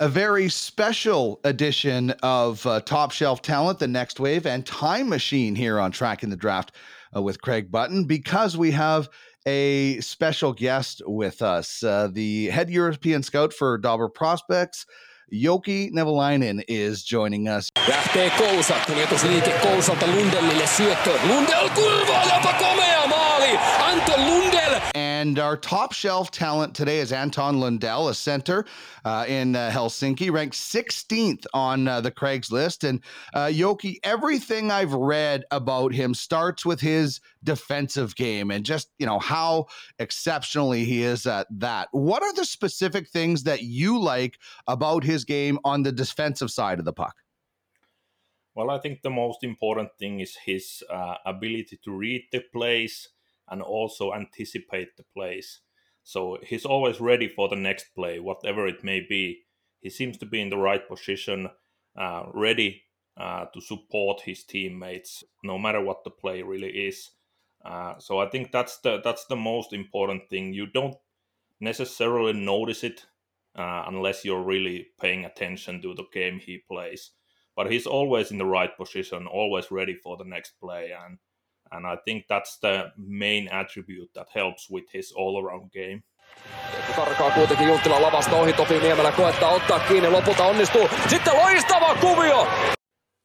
a very special edition of uh, Top Shelf Talent, the Next Wave, and Time Machine here on Tracking the Draft uh, with Craig Button because we have a special guest with us. Uh, the head European scout for Dobber Prospects, Jokke Nevalainen, is joining us. Lähtee Kousa. And our top shelf talent today is Anton Lundell, a center uh, in uh, Helsinki, ranked 16th on uh, the Craigslist. And uh, Jokke, everything I've read about him starts with his defensive game and just, you know, how exceptionally he is at that. What are the specific things that you like about his game on the defensive side of the puck? Well, I think the most important thing is his uh, ability to read the plays and also anticipate the plays. So he's always ready for the next play, whatever it may be. He seems to be in the right position, uh, ready uh, to support his teammates, no matter what the play really is. Uh, so I think that's the that's the most important thing. You don't necessarily notice it uh, unless you're really paying attention to the game he plays. But he's always in the right position, always ready for the next play, and and I think that's the main attribute that helps with his all-around game. Karkaa kuitenkin Junttila lavasta ohi Topi Niemelä koettaa ottaa kiinni, lopulta onnistuu. Sitten loistava kuvio!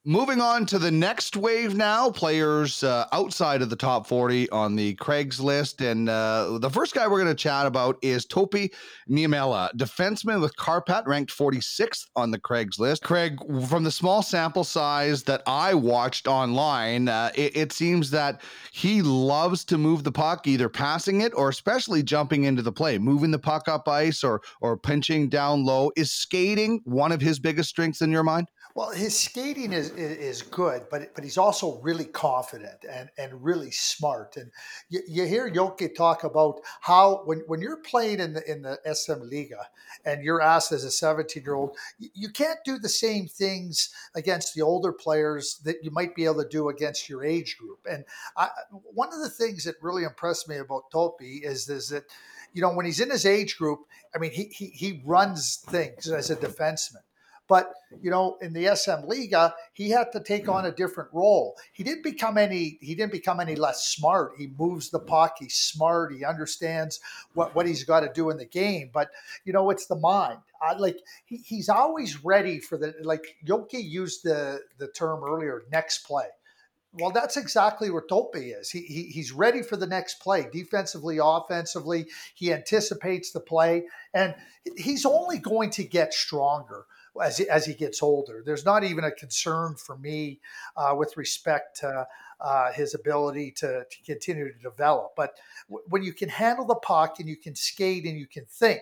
Moving on to the next wave now, players uh, outside of the top 40 on the Craigslist. And uh, the first guy we're going to chat about is Topi Niemela, defenseman with Kärpät, ranked 46th on the Craigslist. Craig, from the small sample size that I watched online, uh, it, it seems that he loves to move the puck, either passing it or especially jumping into the play, moving the puck up ice or, or pinching down low. Is skating one of his biggest strengths in your mind? Well, his skating is is good, but but he's also really confident and and really smart. And you, you hear Jokke talk about how when, when you're playing in the in the SM Liga and you're asked as a 17 year old, you can't do the same things against the older players that you might be able to do against your age group. And I, one of the things that really impressed me about Topi is is that you know when he's in his age group, I mean he he, he runs things as a defenseman but you know, in the SM Liga, he had to take on a different role. He didn't become any he didn't become any less smart. He moves the puck. He's smart. He understands what what he's got to do in the game. But you know, it's the mind. I, like he, he's always ready for the like Jokke used the the term earlier, next play. Well, that's exactly where Topi is. He, he, he's ready for the next play, defensively, offensively. He anticipates the play, and he's only going to get stronger as he, as he gets older. There's not even a concern for me uh, with respect to uh, his ability to, to continue to develop. But w- when you can handle the puck and you can skate and you can think,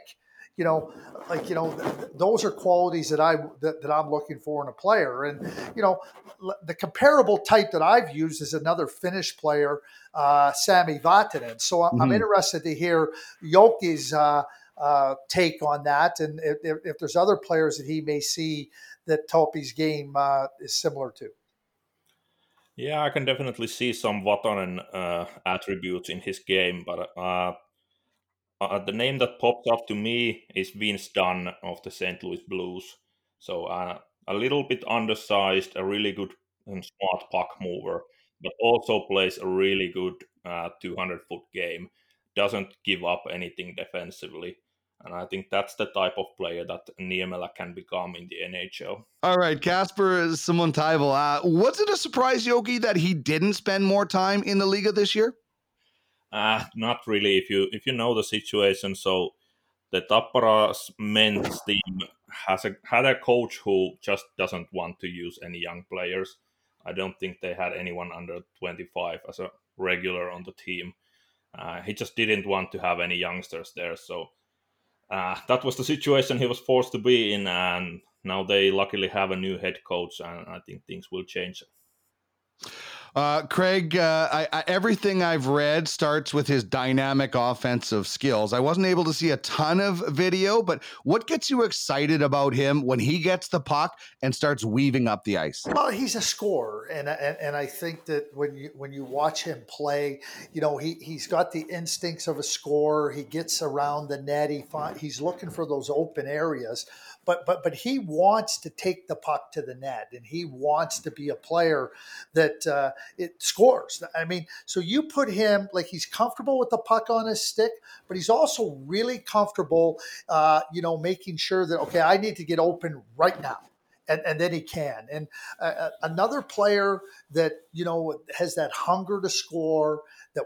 you know, like you know, th- those are qualities that I that, that, I'm looking for in a player. And you know, l- the comparable type that I've used is another Finnish player, uh, Sami Vatanen. So I'm, mm-hmm. I'm interested to hear Jokke's uh, uh, take on that, and if, if, there's other players that he may see that Topi's game uh, is similar to. Yeah, I can definitely see some Vatanen uh, attributes in his game, but uh, uh, the name that popped up to me is Vince Dunn of the St. Louis Blues. So uh, a little bit undersized, a really good and smart puck mover, but also plays a really good 200 foot game. Doesn't give up anything defensively. And I think that's the type of player that Niemela can become in the NHL. All right, Kasper Simontaival. Uh, was it a surprise, Jokke, that he didn't spend more time in the Liga this year? Uh, not really. If you if you know the situation, so the Tappara's men's team has a, had a coach who just doesn't want to use any young players. I don't think they had anyone under 25 as a regular on the team. Uh, he just didn't want to have any youngsters there. So uh, that was the situation he was forced to be in, and now they luckily have a new head coach, and I think things will change. Uh, Craig, uh, I, I, everything I've read starts with his dynamic offensive skills. I wasn't able to see a ton of video, but what gets you excited about him when he gets the puck and starts weaving up the ice? Well, he's a scorer, and and, and I think that when you when you watch him play, you know he he's got the instincts of a scorer. He gets around the net. He find, he's looking for those open areas. But but but he wants to take the puck to the net, and he wants to be a player that uh, it scores. I mean, so you put him like he's comfortable with the puck on his stick, but he's also really comfortable, uh, you know, making sure that okay, I need to get open right now and, and then he can. And uh, uh, another player that you know has that hunger to score, that,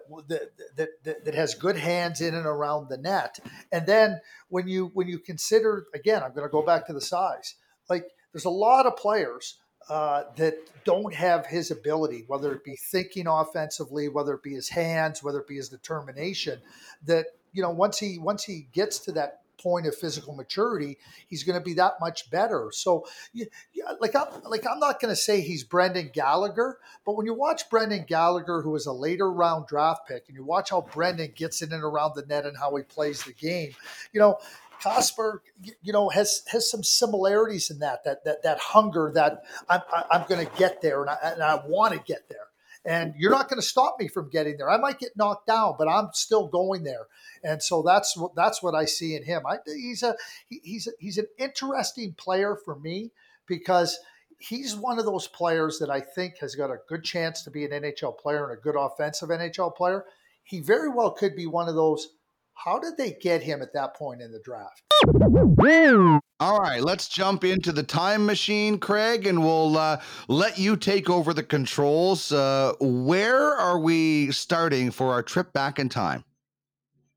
that that that has good hands in and around the net. And then when you when you consider again, I'm going to go back to the size. Like there's a lot of players. Uh, that don't have his ability, whether it be thinking offensively, whether it be his hands, whether it be his determination. That you know, once he once he gets to that point of physical maturity, he's going to be that much better. So, like, I'm, like I'm not going to say he's Brendan Gallagher, but when you watch Brendan Gallagher, who is a later round draft pick, and you watch how Brendan gets in and around the net and how he plays the game, you know, Kasper, you know, has has some similarities in that that that that hunger that I'm I'm going to get there and I, and I want to get there and you're not going to stop me from getting there. I might get knocked down, but I'm still going there. And so that's what that's what I see in him. I, he's a he's a, he's an interesting player for me because he's one of those players that I think has got a good chance to be an NHL player and a good offensive NHL player. He very well could be one of those. How did they get him at that point in the draft? All right, let's jump into the time machine, Craig, and we'll uh, let you take over the controls. Uh, where are we starting for our trip back in time?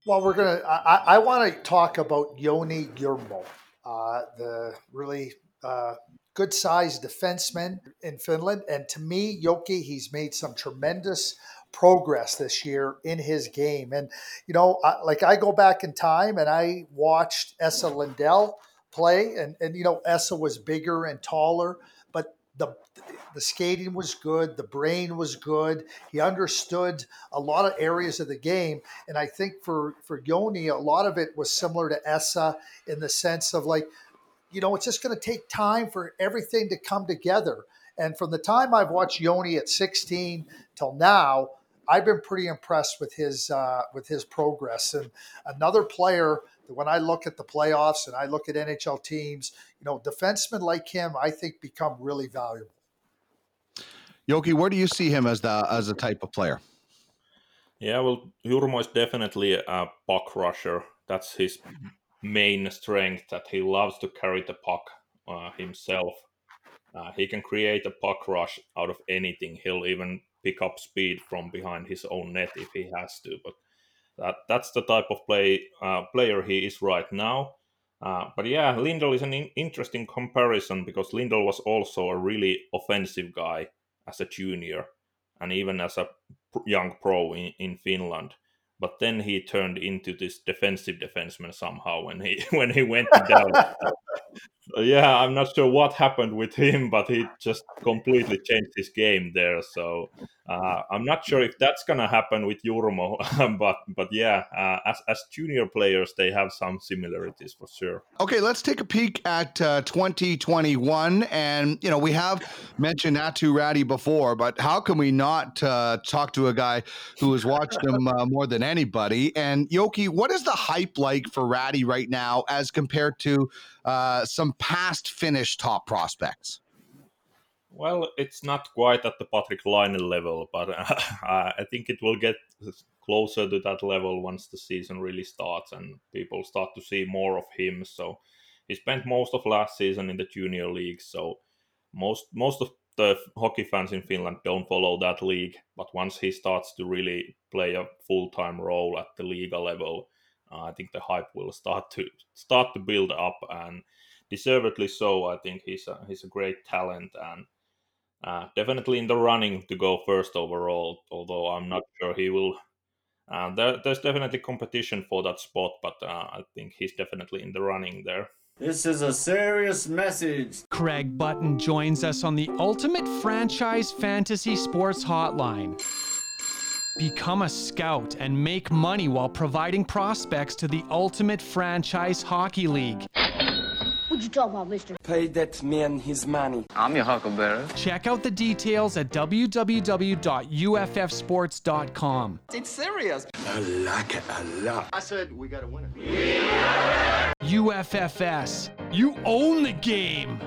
Well, we're gonna. I, I want to talk about Joni Jurmo, uh, the really uh, good-sized defenseman in Finland, and to me, Jokke, he's made some tremendous progress this year in his game. And you know, I, like I go back in time and I watched Esa Lindell play, and and you know Esa was bigger and taller, but the the skating was good, the brain was good. He understood a lot of areas of the game, and I think for for Joni, a lot of it was similar to Esa in the sense of like, you know, it's just going to take time for everything to come together. And from the time I've watched Joni at 16 till now, I've been pretty impressed with his uh, with his progress. And another player that when I look at the playoffs and I look at NHL teams, you know, defensemen like him, I think become really valuable. Jokke, where do you see him as the as a type of player? Yeah, well, Jurmo is definitely a puck rusher. That's his main strength. That he loves to carry the puck uh, himself. Uh, he can create a puck rush out of anything. He'll even pick up speed from behind his own net if he has to. But that that's the type of play uh, player he is right now. Uh, but yeah, Lindell is an in- interesting comparison because Lindell was also a really offensive guy as a junior and even as a young pro in, in Finland. But then he turned into this defensive defenseman somehow when he when he went down. yeah, I'm not sure what happened with him, but he just completely changed his game there. So uh, I'm not sure if that's gonna happen with Jurmo, but but yeah, uh, as as junior players, they have some similarities for sure. Okay, let's take a peek at uh, 2021, and you know we have mentioned Aatu Räty before, but how can we not uh, talk to a guy who has watched him uh, more than anybody? And Jokke, what is the hype like for Räty right now as compared to uh, some past Finnish top prospects? Well, it's not quite at the Patrik Laine level, but uh, I think it will get closer to that level once the season really starts and people start to see more of him. So he spent most of last season in the junior league, so most most of the hockey fans in Finland don't follow that league. But once he starts to really play a full time role at the Liiga level, uh, I think the hype will start to start to build up, and deservedly so. I think he's a, he's a great talent and uh, definitely in the running to go first overall. Although I'm not sure he will. Uh, there, there's definitely competition for that spot, but uh, I think he's definitely in the running there. This is a serious message. Craig Button joins us on the Ultimate Franchise Fantasy Sports Hotline. Become a scout and make money while providing prospects to the Ultimate Franchise Hockey League. What you talking about, mister? Pay that man his money. I'm your huckleberry. Check out the details at www.uffsports.com. It's serious. I like it a lot. I said we got a winner. UFFS. You own the game.